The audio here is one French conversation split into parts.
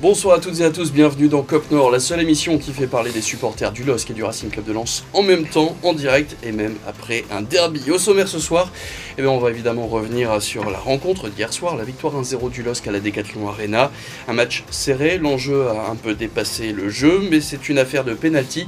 Bonsoir à toutes et à tous, bienvenue dans Cop Nord, la seule émission qui fait parler des supporters du LOSC et du Racing Club de Lens en même temps, en direct et même après un derby. Au sommaire ce soir, eh on va évidemment revenir sur la rencontre d'hier soir, la victoire 1-0 du LOSC à la Decathlon Arena. Un match serré, l'enjeu a un peu dépassé le jeu, mais c'est une affaire de penalty.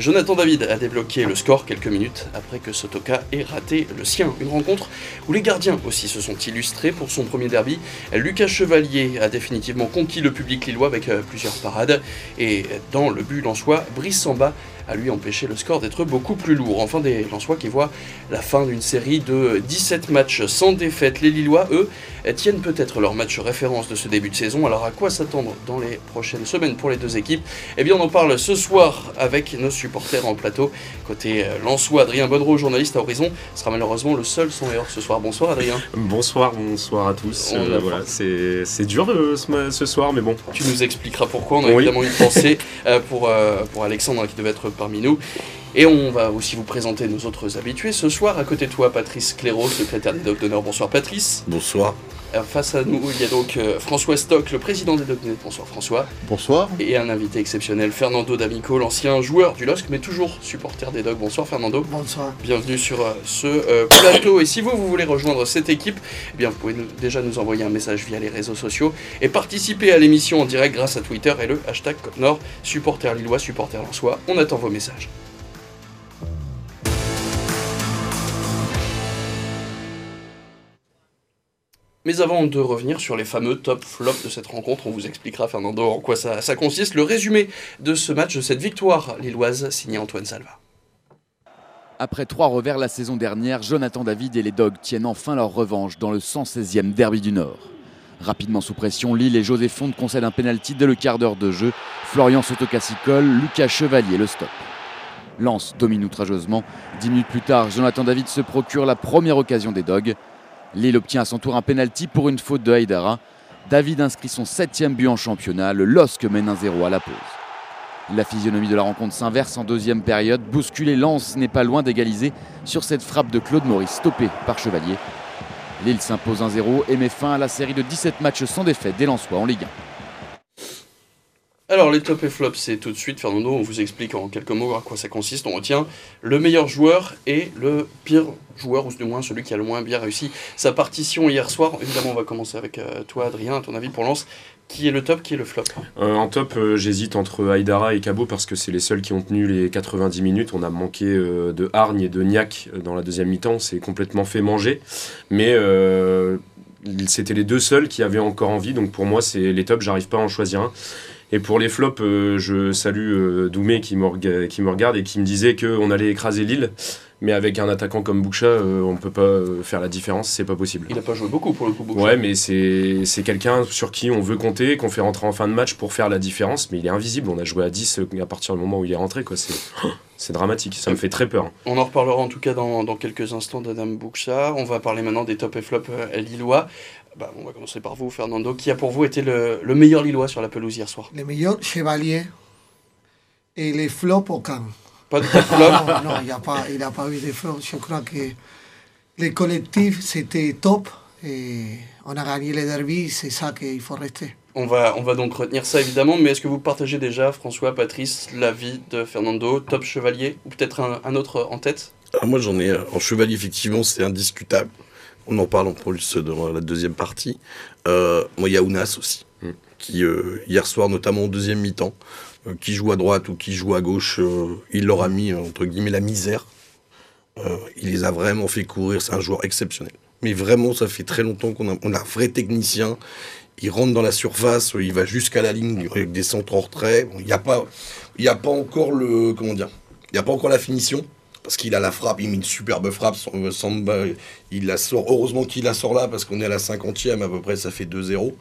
Jonathan David a débloqué le score quelques minutes après que Sotoka ait raté le sien. Une rencontre où les gardiens aussi se sont illustrés pour son premier derby. Lucas Chevalier a définitivement conquis le public lillois avec euh, plusieurs parades. Et dans le but soi, Brice Samba lui empêché le score d'être beaucoup plus lourd. Enfin, des Lensois qui voient la fin d'une série de 17 matchs sans défaite. Les Lillois, eux, tiennent peut-être leur match référence de ce début de saison. Alors à quoi s'attendre dans les prochaines semaines pour les deux équipes? Eh bien, on en parle ce soir avec nos supporters en plateau. Côté euh, Lensois, Adrien Bonnereau, journaliste à Horizon, sera malheureusement le seul son erreur ce soir. Bonsoir Adrien. Bonsoir, bonsoir à tous. Euh, voilà, c'est dur euh, ce, soir, mais bon. Tu nous expliqueras pourquoi. On a évidemment une pensée pour, pour Alexandre qui devait être parmi nous. Et on va aussi vous présenter nos autres habitués. Ce soir, à côté de toi, Patrice Cléraud, secrétaire des Docs d'honneur. Bonsoir Patrice. Bonsoir. Euh, face à nous, il y a donc euh, François Stock, le président des Docs Bonsoir François. Bonsoir. Et un invité exceptionnel, Fernando D'Amico, l'ancien joueur du LOSC, mais toujours supporter des Docs. Bonsoir Fernando. Bonsoir. Bienvenue sur euh, ce plateau. Et si vous, vous voulez rejoindre cette équipe, eh bien, vous pouvez déjà nous envoyer un message via les réseaux sociaux et participer à l'émission en direct grâce à Twitter et le hashtag Nord, supporter lillois, supporter lensois. On attend vos messages. Mais avant de revenir sur les fameux top flops de cette rencontre, on vous expliquera, Fernando, en quoi ça, consiste. Le résumé de ce match, de cette victoire lilloise signée Antoine Salva. Après trois revers la saison dernière, Jonathan David et les Dogs tiennent enfin leur revanche dans le 116e derby du Nord. Rapidement sous pression, Lille et José Fonte concèdent un pénalty dès le quart d'heure de jeu. Florian Sotocassicole, Lucas Chevalier le stop. Lance domine outrageusement. Dix minutes plus tard, Jonathan David se procure la première occasion des Dogs. Lille obtient à son tour un penalty pour une faute de Haïdara. David inscrit son septième but en championnat. Le LOSC mène 1-0 à la pause. La physionomie de la rencontre s'inverse en deuxième période. Bousculé, Lens n'est pas loin d'égaliser sur cette frappe de Claude Maurice stoppée par Chevalier. Lille s'impose 1-0 et met fin à la série de 17 matchs sans défaite des Lensois en Ligue 1. Alors les top et flops, c'est tout de suite, Fernando, on vous explique en quelques mots à quoi ça consiste. On retient le meilleur joueur et le pire joueur, ou du moins celui qui a le moins bien réussi sa partition hier soir. Évidemment, on va commencer avec euh, toi, Adrien, à ton avis pour Lance. Qui est le top, qui est le flop? Euh, En top, euh, j'hésite entre Aïdara et Cabo parce que c'est les seuls qui ont tenu les 90 minutes. On a manqué de hargne et de niaque dans la deuxième mi-temps. C'est complètement fait manger. Mais c'était les deux seuls qui avaient encore envie. Donc pour moi, c'est les tops. J'arrive pas à en choisir un. Et pour les flops, euh, je salue euh, Doumé qui me, qui me regarde et qui me disait qu'on allait écraser Lille. Mais avec un attaquant comme Boucha, euh, on ne peut pas faire la différence, c'est pas possible. Il n'a pas joué beaucoup pour le coup, Boucha. Ouais, mais c'est quelqu'un sur qui on veut compter, qu'on fait rentrer en fin de match pour faire la différence, mais il est invisible. On a joué à 10 à partir du moment où il est rentré. C'est dramatique, ça me fait très peur. On en reparlera en tout cas dans, dans quelques instants d'Adam Boucha. On va parler maintenant des top et flop lillois. Bah, on va commencer par vous, Fernando. Qui a pour vous été le, le meilleur Lillois sur la pelouse hier soir? Le meilleur Chevalier et les flops aucun. Pas de flop Non, il n'y a, pas, il a pas eu de flops. Je crois que les collectifs, c'était top. Et on a gagné les derby, c'est ça qu'il faut rester. On va, on va donc retenir ça évidemment, mais est-ce que vous partagez déjà, François, Patrice, l'avis de Fernando, top chevalier, ou peut-être un, un, autre en tête? Ah, Moi j'en ai, en chevalier effectivement c'est indiscutable on en parle en plus dans la deuxième partie. Euh, moi, il y a Ounas aussi, mm. qui euh, hier soir, notamment en deuxième mi-temps, euh, qui joue à droite ou qui joue à gauche, il leur a mis entre guillemets la misère. il les a vraiment fait courir. C'est un joueur exceptionnel. Mais vraiment, ça fait très longtemps qu'on a, on a un vrai technicien. Il rentre dans la surface, il va jusqu'à la ligne avec des centres en retrait. Il n'y a pas, a pas encore le, comment dire, il n'y a pas encore la finition parce qu'il a la frappe, il met une superbe frappe, Samba, il la sort, heureusement qu'il la sort là, parce qu'on est à la 50e à peu près, ça fait 2-0.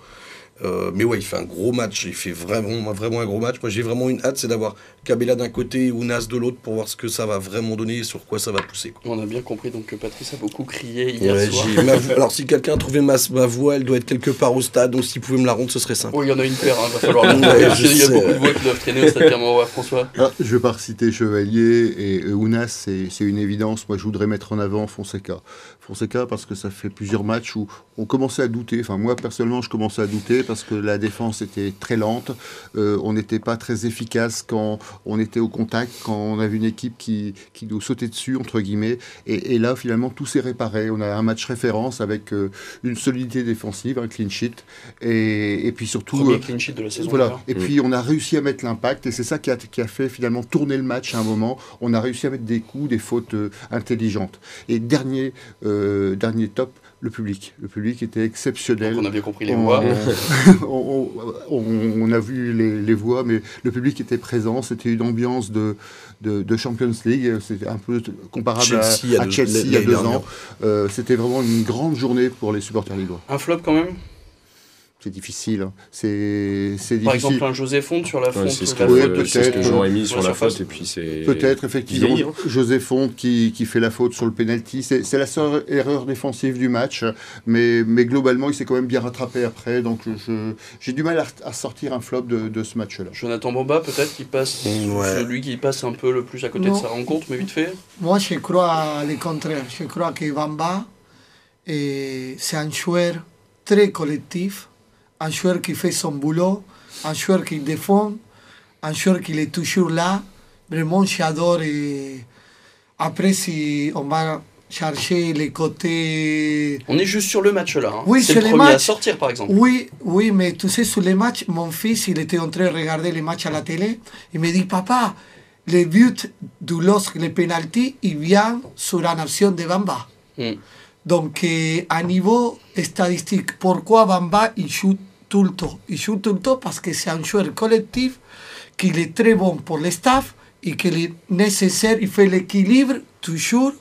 Euh, mais ouais, il fait un gros match, il fait vraiment, vraiment un gros match. Moi, j'ai vraiment une hâte, c'est d'avoir Kabela d'un côté ou Nas de l'autre pour voir ce que ça va vraiment donner et sur quoi ça va pousser. On a bien compris donc que Patrice a beaucoup crié hier soir. alors, si quelqu'un a trouvé ma, ma, voix, elle doit être quelque part au stade, donc s'il pouvait me la rendre, ce serait simple. Oui, il y en a une paire, il hein, va falloir. il y a beaucoup de voix qui doivent traîner au stade François. Ah, je vais pas reciter Chevalier et Ounas, c'est une évidence. Moi, je voudrais mettre en avant Fonseca. Fonseca parce que ça fait plusieurs matchs où on commençait à douter. Enfin, moi, personnellement, je commençais à douter parce que la défense était très lente. Euh, on n'était pas très efficace quand on était au contact, quand on avait une équipe qui, qui nous sautait dessus, entre guillemets. Et, et là, finalement, tout s'est réparé. On a un match référence avec euh, une solidité défensive, un clean sheet. Et, et puis surtout. Premier euh, clean sheet de la saison. voilà. Et puis on a réussi à mettre l'impact et c'est ça qui a, qui a fait finalement tourner le match à un moment. On a réussi à mettre des coups, des fautes intelligentes. Et dernier, euh, dernier top, le public. Le public était exceptionnel. Donc on a bien compris les On- voix. on, on- on a vu les, les voix, mais le public était présent. C'était une ambiance de, de, de Champions League. C'était un peu comparable Chelsea, à, Chelsea il y a deux ans. Euh, C'était vraiment une grande journée pour les supporters lillois. Un flop quand même? C'est difficile. hein. C'est Par exemple, un José Fonte sur la Ouais, fonte. c'est ce la que, Ouais, c'est ce que peut-être. j'aurais mis sur la faute et puis c'est Peut-être, effectivement. hein. José Fonte qui, qui fait la faute sur le penalty. C'est c'est la seule erreur défensive du match. Mais, mais globalement, il s'est quand même bien rattrapé après. Donc je- j'ai du mal à, à sortir un flop de, de ce match-là. Jonathan Bamba, peut-être, qui passe, Ouais. celui qui passe un peu le plus à côté Non. de sa rencontre, mais vite fait. Moi, je crois le contraire. Je crois que Bamba, c'est un joueur très collectif, un joueur qui fait son boulot, un joueur qui défend, un joueur qui est toujours là. Vraiment, j'adore. Et après, si on va chercher les côtés... On est juste sur le match là. hein. Oui, c'est le les premier à matchs. sortir, par exemple. Oui, oui, mais tu sais, sur les matchs, mon fils, il était en train de regarder les matchs à la télé. Il me dit, papa, le but du LOSC, le penalty, il vient sur une action de Bamba. Hmm. Donc, euh, à niveau statistique, pourquoi Bamba, il joue tout le temps Il joue tout le temps parce que c'est un joueur collectif, qu'il est très bon pour le staff et qu'il est nécessaire, il fait l'équilibre toujours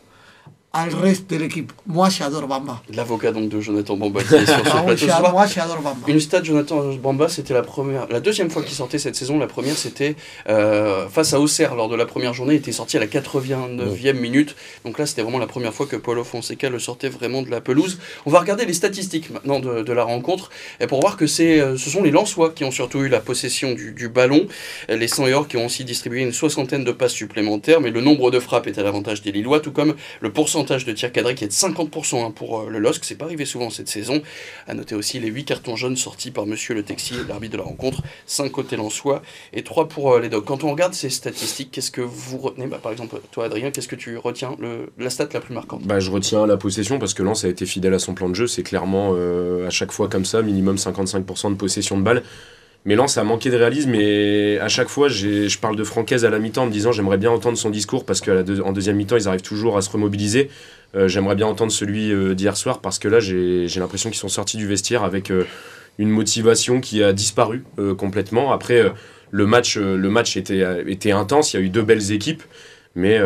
al reste de l'équipe. Moi, j'adore Bamba. L'avocat donc de Jonathan Bamba qui est sur ce Ah, plateau moi, ce j'adore- soir. moi, j'adore Bamba. Une stat Jonathan Bamba, c'était la première, la deuxième fois qu'il sortait cette saison. La première, c'était euh, face à Auxerre lors de la première journée. Il était sorti à la 89e minute. Donc là, c'était vraiment la première fois que Paulo Fonseca le sortait vraiment de la pelouse. On va regarder les statistiques maintenant de, de la rencontre et pour voir que c'est, euh, ce sont les Lensois qui ont surtout eu la possession du, du ballon. Les 100 qui ont aussi distribué une soixantaine de passes supplémentaires, mais le nombre de frappes est à l'avantage des Lillois, tout comme le pourcentage de tirs cadrés qui est de 50% hein, pour euh, le LOSC. C'est pas arrivé souvent cette saison. À noter aussi les 8 cartons jaunes sortis par Monsieur Le Texier, l'arbitre de la rencontre, 5 côté Lensois et 3 pour euh, les Dogs. Quand on regarde ces statistiques, qu'est-ce que vous retenez? Bah, Par exemple, toi Adrien, qu'est-ce que tu retiens? Le, La stat la plus marquante Bah, je retiens la possession parce que Lens a été fidèle à son plan de jeu. C'est clairement euh, à chaque fois comme ça, minimum 55% de possession de balle. Mais Lens a manqué de réalisme et à chaque fois, je parle de Francaise à la mi-temps en me disant j'aimerais bien entendre son discours parce qu'en deuxième mi-temps, ils arrivent toujours à se remobiliser. Euh, j'aimerais bien entendre celui euh, d'hier soir parce que là, j'ai l'impression qu'ils sont sortis du vestiaire avec euh, une motivation qui a disparu complètement. Après, le match, le match était, était intense, il y a eu deux belles équipes. Mais,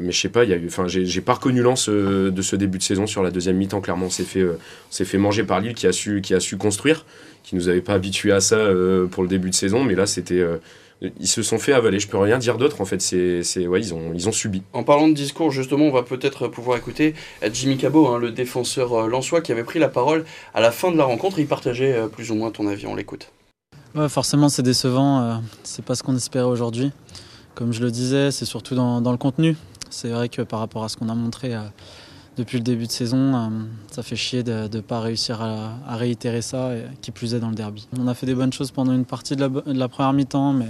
mais je sais pas, j'ai pas reconnu Lens de ce début de saison sur la deuxième mi-temps. Clairement, on s'est fait, fait manger par Lille qui a su, qui a su construire, qui nous avait pas habitués à ça euh, pour le début de saison. Mais là, c'était, euh, ils se sont fait avaler. Je peux rien dire d'autre. En fait, c'est, c'est, ouais, ils ont, ils ont subi. En parlant de discours, justement, on va peut-être pouvoir écouter euh, Jimmy Cabot, hein, le défenseur euh, lensois, qui avait pris la parole à la fin de la rencontre. Il partageait euh, plus ou moins ton avis, on l'écoute. Ouais, forcément, c'est décevant. euh, c'est pas ce qu'on espérait aujourd'hui. Comme je le disais, c'est surtout dans, dans le contenu. C'est vrai que par rapport à ce qu'on a montré euh, depuis le début de saison, euh, ça fait chier de ne pas réussir à, réitérer ça, et, qui plus est dans le derby. On a fait des bonnes choses pendant une partie de la, première mi-temps, mais,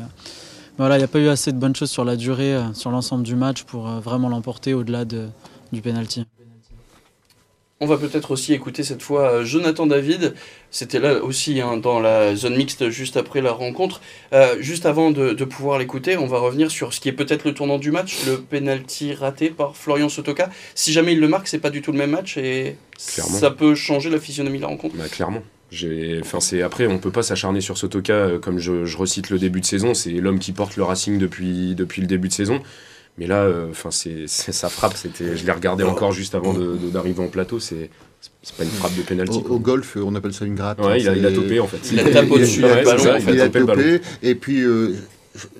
voilà, il n'y a pas eu assez de bonnes choses sur la durée, euh, sur l'ensemble du match pour euh, vraiment l'emporter au-delà de, du penalty. On va peut-être aussi écouter cette fois euh, Jonathan David. C'était là aussi hein, dans la zone mixte juste après la rencontre. Euh, juste avant de, de pouvoir l'écouter, on va revenir sur ce qui est peut-être le tournant du match, le penalty raté par Florian Sotoka. Si jamais il le marque, c'est pas du tout le même match et Clairement. ça peut changer la physionomie de la rencontre. Bah, clairement. Enfin, c'est après, on peut pas s'acharner sur Sotoka euh, comme je, je recite le début de saison. C'est l'homme qui porte le Racing depuis, depuis le début de saison. Mais là, euh, enfin, c'est- sa frappe. C'était, je l'ai regardé encore juste avant d'arriver en plateau. C'est, c'est pas une frappe de pénalty. Au, golf, on appelle ça une gratte. Ouais, il a, il a topé en fait. Il a tapé au-dessus du ballon, ça, en fait. Il a topé et puis euh,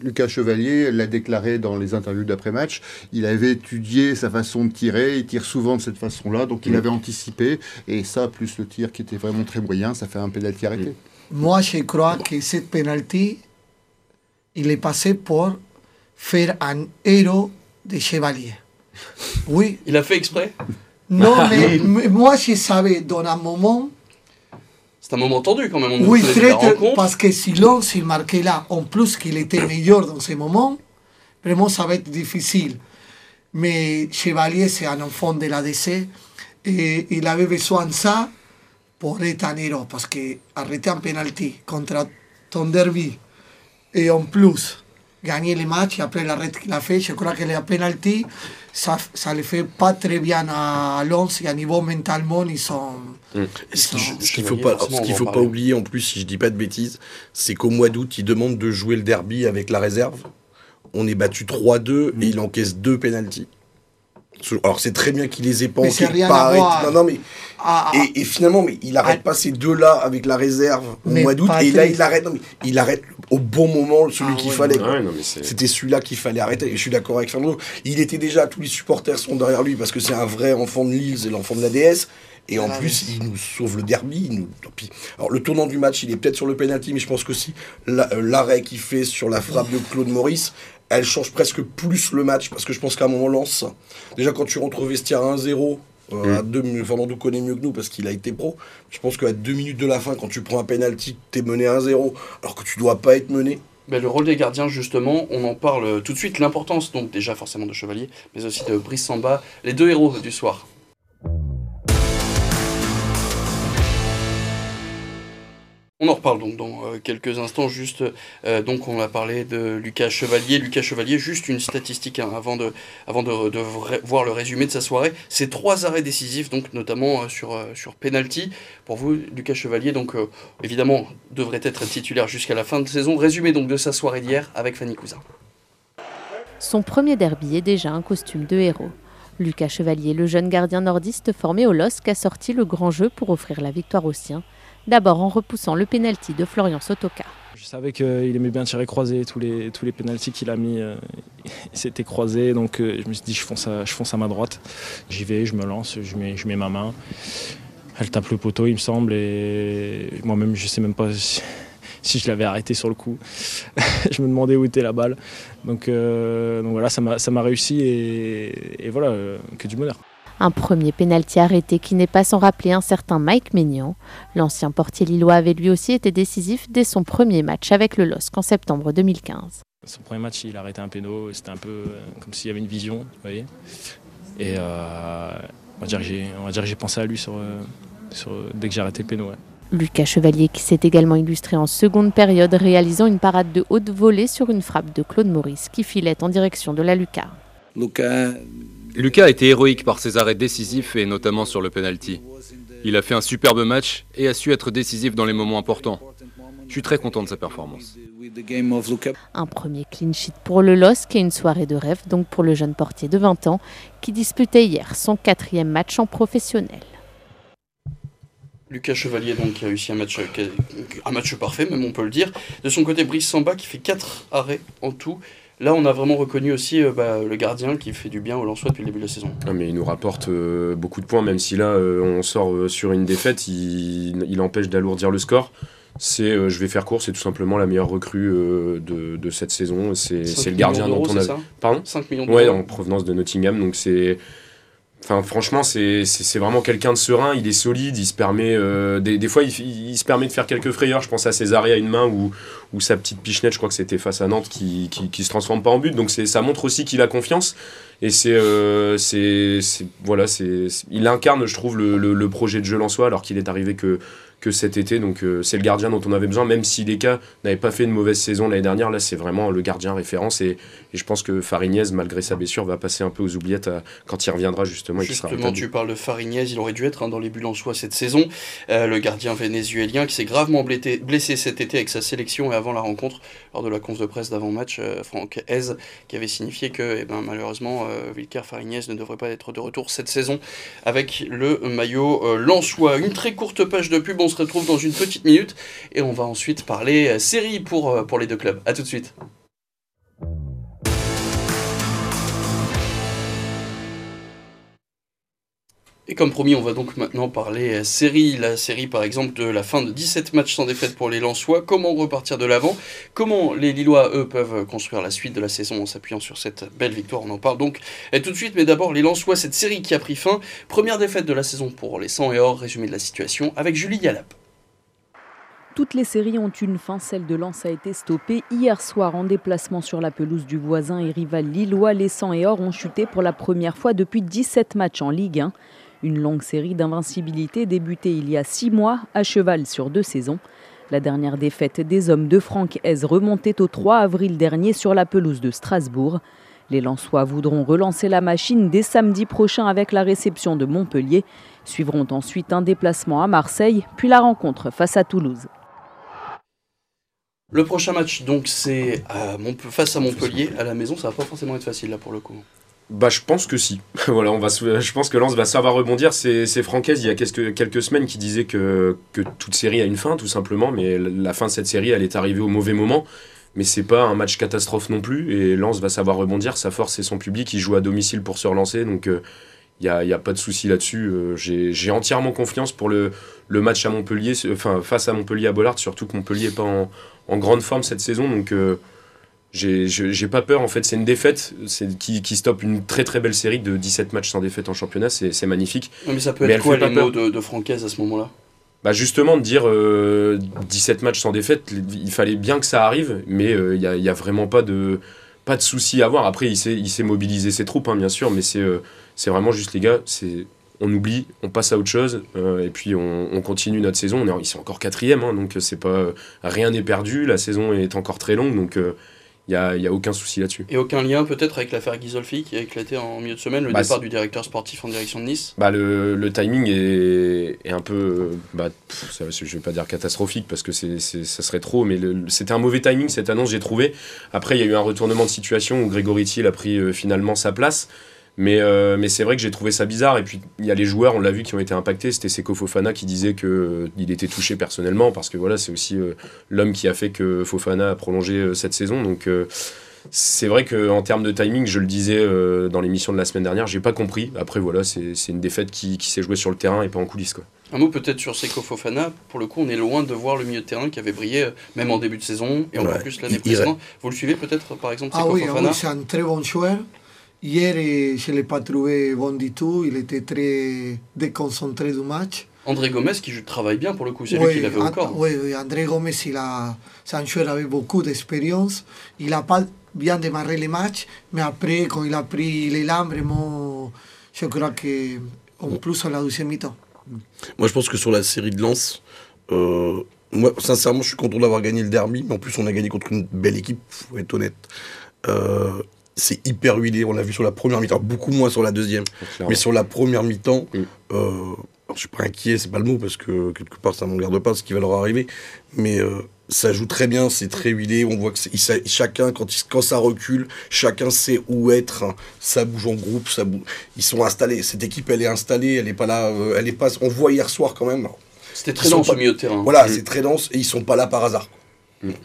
Lucas Chevalier l'a déclaré dans les interviews d'après-match, il avait étudié sa façon de tirer, il tire souvent de cette façon-là, donc il Mm. avait anticipé, et ça, plus le tir qui était vraiment très moyen, ça fait un pénalty arrêté. Moi, je crois que cette penalty, il est passé pour faire un héros de chevalier. Oui, Il a fait exprès? Non, mais, mais moi, je savais, dans un moment, C'est un moment tendu quand même. On Oui, très, parce que si Lens il marquait là, en plus qu'il était meilleur dans ce moment, vraiment ça va être difficile. Mais Chevalier, c'est un enfant de l'ADC et il avait besoin de ça pour être un héros. Parce que arrêter un penalty contre ton derby et en plus gagner les matchs et après l'arrêt qu'il a fait, je crois que les penalty, ça ça ne fait pas très bien à Lens et à niveau mentalement, ils sont. Ce qu'il Ils sont- ce qu'il Chevalier, faut pas, ce faut pas oublier en plus, si je dis pas de bêtises, c'est qu'au mois d'août, il demande de jouer le derby avec la réserve. On est battu 3-2 Mm. et il encaisse deux pénalties. Alors c'est très bien qu'il les ait pas Mais à. Non, non, mais Ah, ah, et, et finalement, mais il arrête Ah. pas ces deux-là avec la réserve au Mais mois d'août. Et là, il arrête, non, mais il arrête au bon moment celui Ah qu'il ouais, fallait. Ah ouais, C'était celui-là qu'il fallait arrêter. Et je suis d'accord avec Fernando. Il était déjà, tous les supporters sont derrière lui parce que c'est un vrai enfant de Lille, c'est l'enfant de la DS. Et en Ah plus, oui. il nous sauve le derby. il nous-. Alors, le tournant du match, il est peut-être sur le penalty, mais je pense qu'aussi la- euh, l'arrêt qu'il fait sur la frappe de Claude Maurice, elle change presque plus le match parce que je pense qu'à un moment lance. Déjà, quand tu rentres au vestiaire à 1-0, euh, à deux minutes, Fernando connaît mieux que nous parce qu'il a été pro. Je pense qu'à deux minutes de la fin, quand tu prends un penalty, t'es mené 1-0, alors que tu dois pas être mené. Ben, le rôle des gardiens, justement, on en parle tout de suite. L'importance, donc, déjà forcément de Chevalier, mais aussi de Brice Samba, les deux héros du soir. On en reparle donc dans euh, quelques instants. Juste, euh, donc, on a parlé de Lucas Chevalier. Lucas Chevalier, juste une statistique hein, avant de, avant voir le résumé de sa soirée. C'est trois arrêts décisifs, donc notamment euh, sur, penalty. Pour vous, Lucas Chevalier, donc évidemment, devrait être titulaire jusqu'à la fin de saison. Résumé donc de sa soirée d'hier avec Fanny Cousin. Son premier derby est déjà un costume de héros. Lucas Chevalier, le jeune gardien nordiste formé au LOSC, a sorti le grand jeu pour offrir la victoire aux siens. D'abord en repoussant le pénalty de Florian Sotoka. Je savais qu'il aimait bien tirer croisé, tous les, tous les pénaltys qu'il a mis, euh, c'était croisé, donc euh, je me suis dit je fonce à, je fonce à ma droite. J'y vais, je me lance, je mets, je mets ma main. Elle tape le poteau, il me semble, et moi-même je sais même pas si, je l'avais arrêté sur le coup. je me demandais où était la balle. Donc, euh, donc voilà, ça m'a réussi et, et voilà, euh, que du bonheur. Un premier pénalty arrêté qui n'est pas sans rappeler un certain Mike Maignan. L'ancien portier lillois avait lui aussi été décisif dès son premier match avec le LOSC en septembre 2015. Son premier match, il a arrêté un péno, c'était un peu euh, comme s'il y avait une vision, vous voyez. Et euh, on va dire que j'ai pensé à lui sur, euh, sur- dès que j'ai arrêté le péno. ouais. Lucas Chevalier qui s'est également illustré en seconde période réalisant une parade de haute volée sur une frappe de Claude Maurice qui filait en direction de la lucarne. Lucas Lucas a été héroïque par ses arrêts décisifs et notamment sur le penalty. Il a fait un superbe match et a su être décisif dans les moments importants. Je suis très content de sa performance. Un premier clean sheet pour le LOSC et une soirée de rêve donc pour le jeune portier de 20 ans qui disputait hier son quatrième match en professionnel. Lucas Chevalier donc qui a réussi un match, un match parfait, même on peut le dire. De son côté, Brice Samba qui fait 4 arrêts en tout. Là, on a vraiment reconnu aussi euh, bah, le gardien qui fait du bien au Lensois depuis le début de la saison. Ah, mais il nous rapporte euh, beaucoup de points, même si là euh, on sort sur une défaite, il, il empêche d'alourdir le score. C'est, je vais faire court, c'est tout simplement la meilleure recrue de, de cette saison. C'est, 5 c'est le gardien dont on a. Pardon? 5 millions d'euros. Ouais, en provenance de Nottingham. Donc c'est. Enfin, franchement, c'est, vraiment quelqu'un de serein. Il est solide. Il se permet. euh, des, des fois, il, se permet de faire quelques frayeurs. Je pense à arrêts à une main ou, ou sa petite pichenette, je crois que c'était face à Nantes, qui, qui, se transforme pas en but. Donc ça montre aussi qu'il a confiance. Et c'est. euh, voilà, c'est- il incarne, je trouve, le, le, le projet de jeu en soi, alors qu'il est arrivé que, que cet été. Donc euh, c'est le gardien dont on avait besoin, même si les cas n'avaient pas fait une mauvaise saison l'année dernière. Là, c'est vraiment le gardien référence. Et, et je pense que Farignez, malgré sa blessure, va passer un peu aux oubliettes à- quand il reviendra justement. et qu'il sera Justement, tu parles de Farignez, il aurait dû être hein, dans les soi cette saison. Euh, le gardien vénézuélien qui s'est gravement blessé, blessé cet été avec sa sélection et avant la rencontre, lors de la conf de presse d'avant-match, euh, Franck Hez, qui avait signifié que eh ben, malheureusement, euh, Wilker Farignez ne devrait pas être de retour cette saison avec le maillot euh, lensois. Une très courte page de pub, on se retrouve dans une petite minute et on va ensuite parler euh, série pour, euh, pour les deux clubs. A tout de suite. Et comme promis, on va donc maintenant parler euh, série, la série par exemple de la fin de 17 matchs sans défaite pour les Lensois, comment repartir de l'avant, comment les Lillois, eux, peuvent construire la suite de la saison en s'appuyant sur cette belle victoire, on en parle donc et tout de suite, mais d'abord les Lensois, cette série qui a pris fin, première défaite de la saison pour les 100 et or, résumé de la situation avec Julie Yalap. toutes les séries ont une fin. Celle de Lens a été stoppée hier soir en déplacement sur la pelouse du voisin et rival lillois. Les 100 et or ont chuté pour la première fois depuis 17 matchs en Ligue 1. Une longue série d'invincibilité débutée il y a six mois, à cheval sur deux saisons. La dernière défaite des hommes de Franck Hez remontait au 3 avril dernier sur la pelouse de Strasbourg. Les Lensois voudront relancer la machine dès samedi prochain avec la réception de Montpellier. Suivront ensuite un déplacement à Marseille, puis la rencontre face à Toulouse. Le prochain match, donc, c'est face à Montpellier à la maison. Ça va pas forcément être facile là pour le coup. Bah, je pense que si. voilà, on va, je pense que Lens va savoir rebondir. C'est Francaise, il y a quelques, quelques semaines, qui disait que, que toute série a une fin, tout simplement. Mais la fin de cette série, elle est arrivée au mauvais moment. Mais c'est pas un match catastrophe non plus. Et Lens va savoir rebondir. Sa force, c'est son public. Il joue à domicile pour se relancer. Donc, il euh, n'y a, y a, pas de souci là-dessus. Euh, j'ai entièrement confiance pour le, le match à Montpellier, enfin, face à Montpellier à Bollard. Surtout que Montpellier n'est pas en, en, grande forme cette saison. Donc. Euh, j'ai pas peur, en fait, c'est une défaite qui, qui stoppe une très très belle série de 17 matchs sans défaite en championnat, c'est magnifique. mais ça peut être quoi les mots de, de Francaise à ce moment-là? Bah justement, de dire 17 euh, matchs sans défaite, il fallait bien que ça arrive, mais euh, il n'y a, a, vraiment pas de, pas de souci à avoir. Après, il sait, il sait mobiliser ses troupes, hein, bien sûr, mais c'est euh, c'est vraiment juste, les gars, on oublie, on passe à autre chose, et puis on, on, continue notre saison. On est, ils sont encore quatrième, hein, donc c'est pas rien n'est perdu, la saison est encore très longue, donc il n'y a, a, aucun souci là-dessus. Et aucun lien peut-être avec l'affaire Ghisolfi qui a éclaté en milieu de semaine, le bah, départ du directeur sportif en direction de Nice? Bah, le, le timing est, est, un peu, bah, je ne vais pas dire catastrophique parce que c'est, ça serait trop, mais c'était un mauvais timing cette annonce, j'ai trouvé. Après, il y a eu un retournement de situation où Grégory Thiel a pris euh, finalement sa place. Mais, euh, mais c'est vrai que j'ai trouvé ça bizarre. Et puis, il y a les joueurs, on l'a vu, qui ont été impactés. C'était Seko Fofana qui disait qu'il euh, il était touché personnellement, parce que voilà, c'est aussi euh, l'homme qui a fait que Fofana a prolongé cette saison. Donc, c'est vrai qu'en termes de timing, je le disais dans l'émission de la semaine dernière, j'ai pas compris. Après, voilà, c'est une défaite qui, qui s'est jouée sur le terrain et pas en coulisses. Quoi. Un mot peut-être sur Seko Fofana. Pour le coup, on est loin de voir le milieu de terrain qui avait brillé, même en début de saison, et encore plus l'année précédente. Vous le suivez peut-être, par exemple, Seko ah oui, Fofana ah oui, c'est un très bon joueur. Hier, je ne l'ai pas trouvé bon du tout. Il était très déconcentré du match. André Gomez qui travaille bien pour le coup, c'est lui qui l'avait encore. Oui, oui, André Gomez, il a, c'est un joueur avec beaucoup d'expérience. Il n'a pas bien démarré les matchs, mais après, quand il a pris l'élan, vraiment, je crois qu'en plus à la deuxième mi-temps. Moi, je pense que sur la série de Lens, euh, moi, sincèrement, je suis content d'avoir gagné le derby, mais en plus, on a gagné contre une belle équipe, faut être honnête. Euh, c'est hyper huilé. On l'a vu sur la première mi-temps, beaucoup moins sur la deuxième. Mais sur la première mi-temps, mm. euh, je suis pas inquiet, c'est pas le mot, parce que quelque part, ça ne garde pas ce qui va leur arriver. Mais euh, ça joue très bien, c'est très huilé. On voit que chacun, quand, quand ça recule, chacun sait où être. Ça bouge en groupe, ça ils sont installés. Cette équipe, elle est installée, elle est pas là. Euh, elle est pas. On voit hier soir quand même. C'était très dense au milieu de terrain. Voilà, mm. c'est très dense et ils sont pas là par hasard.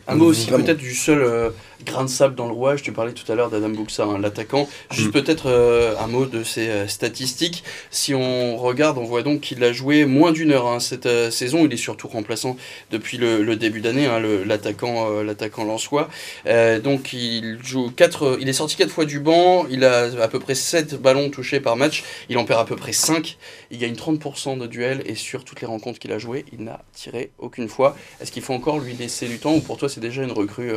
Un mot aussi peut-être du seul euh, grain de sable dans le rouage. Tu parlais tout à l'heure d'Adam Buxa, hein, l'attaquant. Juste mm. peut-être euh, un mot de ses euh, statistiques. Si on regarde, on voit donc qu'il a joué moins d'une heure hein, cette saison. Il est surtout remplaçant depuis le, début d'année, hein, l'attaquant l'attaquant lançois. donc il joue quatre, il est sorti quatre fois du banc. Il a à peu près 7 ballons touchés par match. Il en perd à peu près 5. Il gagne 30% de duels et sur toutes les rencontres qu'il a jouées, il n'a tiré aucune fois. Est-ce qu'il faut encore lui laisser du temps pour toi c'est déjà une recrue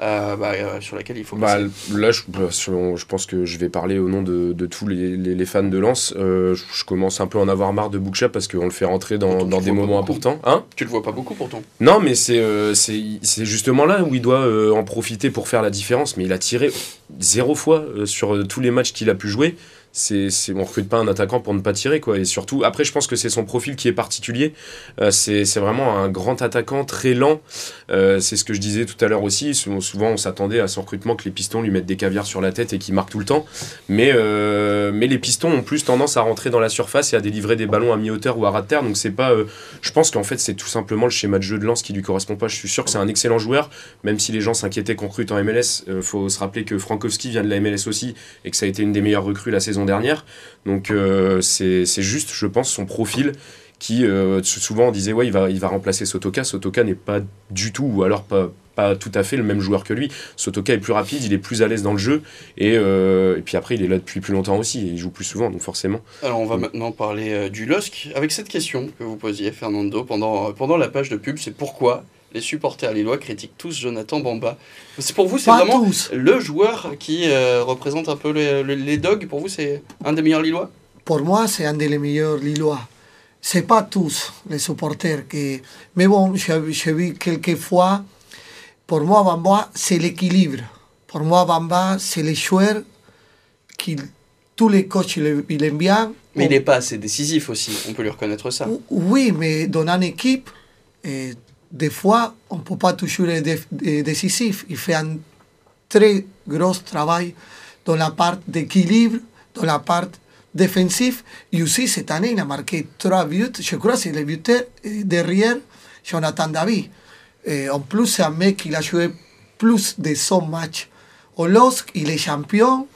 euh, euh, bah, euh, sur laquelle il faut bah, Là, je, bah, je, pense que je vais parler au nom de, de tous les, les, fans de Lens. je, commence un peu à en avoir marre de Bookshop parce qu'on le fait rentrer dans, dans des moments importants. Hein? Tu le vois pas beaucoup pourtant. Non, mais c'est c'est justement là où il doit en profiter pour faire la différence. Mais il a tiré zéro fois sur tous les matchs qu'il a pu jouer c'est, on recrute pas un attaquant pour ne pas tirer quoi. Et surtout après je pense que c'est son profil qui est particulier. Euh, c'est, vraiment un grand attaquant très lent. Euh, c'est ce que je disais tout à l'heure aussi. Souvent on s'attendait à son recrutement que les pistons lui mettent des caviars sur la tête et qu'il marque tout le temps. Mais, euh, mais les pistons ont plus tendance à rentrer dans la surface et à délivrer des ballons à mi-hauteur ou à ras de terre. Donc c'est pas je pense qu'en fait c'est tout simplement le schéma de jeu de lance qui lui correspond pas. Je suis sûr que c'est un excellent joueur. Même si les gens s'inquiétaient qu'on recrute en MLS faut se rappeler que Frankowski vient de la MLS aussi et que ça a été une des meilleures recrues la saison dernière. Donc euh, c'est juste, je pense, son profil qui souvent on disait ouais il va, il va remplacer Sotoka. Sotoka n'est pas du tout, ou alors pas, pas tout à fait le même joueur que lui. Sotoka est plus rapide, il est plus à l'aise dans le jeu, et, et, puis après il est là depuis plus longtemps aussi, et il joue plus souvent, donc forcément. Alors on va maintenant parler du LOSC avec cette question que vous posiez, Fernando, pendant, pendant la page de pub, c'est pourquoi les supporters lillois critiquent tous Jonathan Bamba. C'est pour vous, c'est vraiment le joueur qui euh, représente un peu les, les, dogs. Pour vous, c'est un des meilleurs lillois? Pour moi, c'est un des meilleurs lillois. C'est pas tous les supporters qui. Mais bon, j'ai vu quelques fois. Pour moi, Bamba, c'est l'équilibre. Pour moi, Bamba, c'est les joueurs qui tous les coachs il aiment bien. Mais il n'est pas assez décisif aussi, on peut lui reconnaître ça. Oui, mais dans une équipe, et des fois, on ne peut pas toujours être décisif. Il fait un très gros travail dans la part d'équilibre, dans la part défensive. Et aussi, cette année, il a marqué trois buts. Je crois que c'est le buteur derrière Jonathan David. Et en plus, c'est un mec qui a joué plus de son match au LOSC. Il est champion.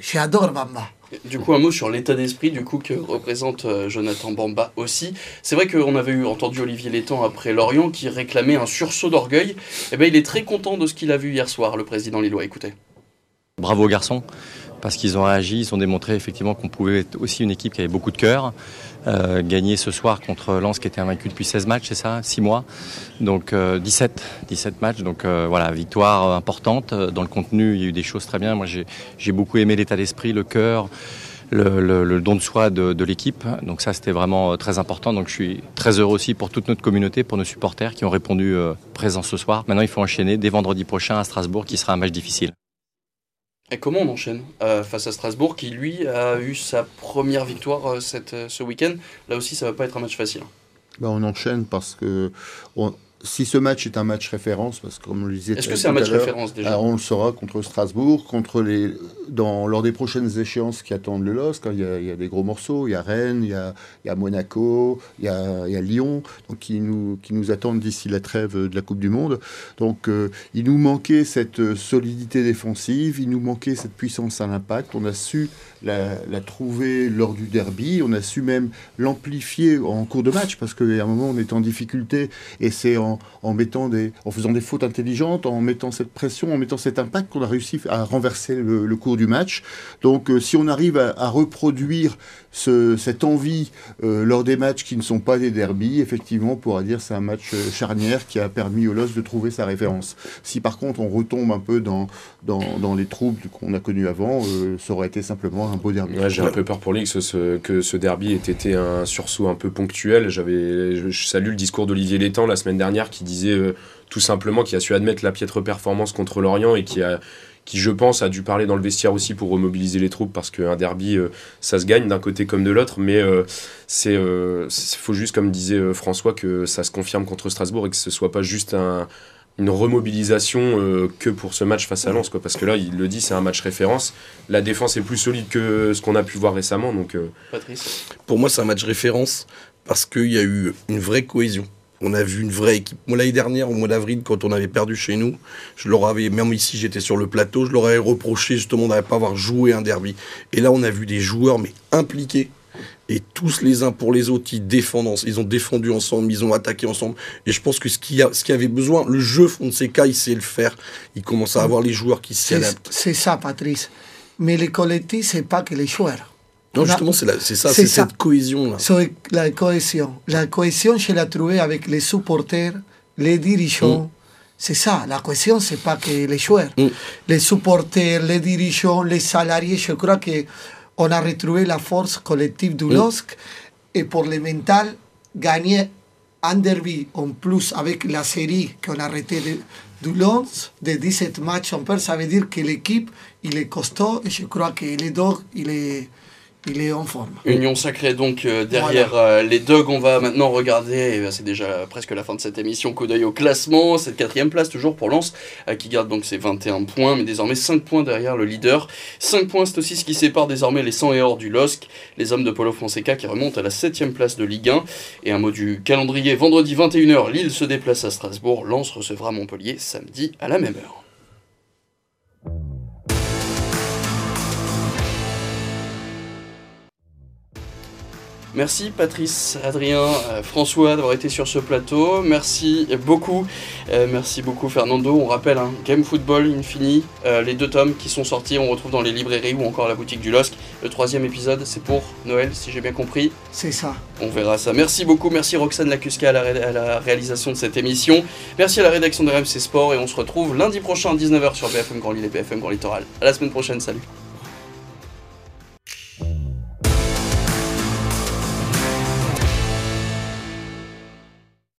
J'adore Bamba. Du coup, un mot sur l'état d'esprit du coup que représente euh, Jonathan Bamba aussi. C'est vrai qu'on avait entendu Olivier Létang après Lorient qui réclamait un sursaut d'orgueil. Eh ben, il est très content de ce qu'il a vu hier soir, le président Lillois. Écoutez. Bravo garçon, parce qu'ils ont réagi, ils ont démontré effectivement qu'on pouvait être aussi une équipe qui avait beaucoup de cœur. Euh, gagner ce soir contre Lens qui était invaincu depuis 16 matchs, c'est ça 6 mois. Donc 17, euh, 17 matchs. Donc voilà, victoire importante. Dans le contenu, il y a eu des choses très bien. Moi, j'ai beaucoup aimé l'état d'esprit, le cœur. Le, don de soi de, l'équipe. Donc ça, c'était vraiment très important. Donc je suis très heureux aussi pour toute notre communauté, pour nos supporters qui ont répondu présents ce soir. Maintenant, il faut enchaîner dès vendredi prochain à Strasbourg, qui sera un match difficile. Et comment on enchaîne euh, face à Strasbourg, qui lui a eu sa première victoire euh, euh, ce week-end? Là aussi, ça va pas être un match facile. Bah, on enchaîne parce que si ce match est un match référence, parce que comme on le disait, est-ce que c'est un match référence déjà On le saura contre Strasbourg, contre les, dans, lors des prochaines échéances qui attendent le LOSC. Il y, a, il y a des gros morceaux, il y a Rennes, il y a, il y a Monaco, il y a, il y a, Lyon, donc qui nous, qui nous attendent d'ici la trêve de la Coupe du Monde. Donc euh, il nous manquait cette solidité défensive, il nous manquait cette puissance à l'impact. On a su la, la, trouver lors du derby, on a su même l'amplifier en cours de match parce qu'à un moment on est en difficulté et c'est en en, faisant des fautes intelligentes, en mettant cette pression, en mettant cet impact qu'on a réussi à renverser le, cours du match. Donc euh, si on arrive à, reproduire cette envie euh, lors des matchs qui ne sont pas des derbies, effectivement on pourra dire c'est un match euh, charnière qui a permis au LOS de trouver sa référence. Si par contre on retombe un peu dans, dans, les troubles qu'on a connus avant, ça aurait été simplement un beau derby. J'ai un peu peur pour lui que ce, que ce derby ait été un sursaut un peu ponctuel. J'avais, je, je salue le discours d'Olivier Létang la semaine dernière qui disait euh, tout simplement qu'il a su admettre la piètre performance contre l'Orient et qui a qui je pense a dû parler dans le vestiaire aussi pour remobiliser les troupes parce qu'un derby euh, ça se gagne d'un côté comme de l'autre mais euh, c'est faut juste comme disait François que ça se confirme contre Strasbourg et que ce soit pas juste un, une remobilisation que pour ce match face à Lens quoi. Parce que là il le dit c'est un match référence. La défense est plus solide que ce qu'on a pu voir récemment donc Patrice? Pour moi c'est un match référence parce qu'il y a eu une vraie cohésion on a vu une vraie équipe. Moi, l'année dernière, au mois d'avril, quand on avait perdu chez nous, je leur avais, même ici, j'étais sur le plateau, je leur avais reproché justement de pas avoir joué un derby. Et là, on a vu des joueurs, mais impliqués. Et tous les uns pour les autres, ils défendent, ils ont défendu ensemble, ils ont attaqué ensemble. Et je pense que ce qui, a, ce qui avait besoin, le jeu Fonseca, il sait le faire. Il commence à avoir les joueurs qui s'adaptent. C'est ça, Patrice. Mais les collectifs, c'est pas que les joueurs. Non, justement, c'est ça, c'est cette cohésion-là. La cohésion. La cohésion, je l'ai trouvée avec les supporters, les dirigeants. Mm. C'est ça, la cohésion, c'est pas que les joueurs. Mm. Les supporters, les dirigeants, les salariés, je crois qu'on a retrouvé la force collective du mm. LOSC. Et pour le mental, gagner un derby en plus avec la série qu'on a arrêté de, du Lens, de 17 matchs en paire, ça veut dire que l'équipe, il est costaud et je crois que les deux, il est il est en forme. Union sacrée donc euh, derrière euh, les Dogs. On va maintenant regarder, bah, c'est déjà presque la fin de cette émission, coup d'œil au classement. Cette quatrième place toujours pour Lens euh, qui garde donc ses 21 points, mais désormais 5 points derrière le leader. 5 points, c'est aussi ce qui sépare désormais les 100 et or du LOSC, les hommes de Polo Fonseca qui remontent à la 7 place de Ligue 1. Et un mot du calendrier, vendredi 21h, Lille se déplace à Strasbourg, Lens recevra Montpellier samedi à la même heure. Merci Patrice, Adrien, euh, François d'avoir été sur ce plateau. Merci beaucoup. Euh, merci beaucoup Fernando. On rappelle, hein, Game Football Infini, euh, les deux tomes qui sont sortis, on retrouve dans les librairies ou encore la boutique du LOSC. Le troisième épisode, c'est pour Noël, si j'ai bien compris. C'est ça. On verra ça. Merci beaucoup. Merci Roxane Lacusca à la, à la réalisation de cette émission. Merci à la rédaction de RMC Sport et on se retrouve lundi prochain à 19h sur BFM Grand Lille et BFM Grand Littoral. À la semaine prochaine. Salut.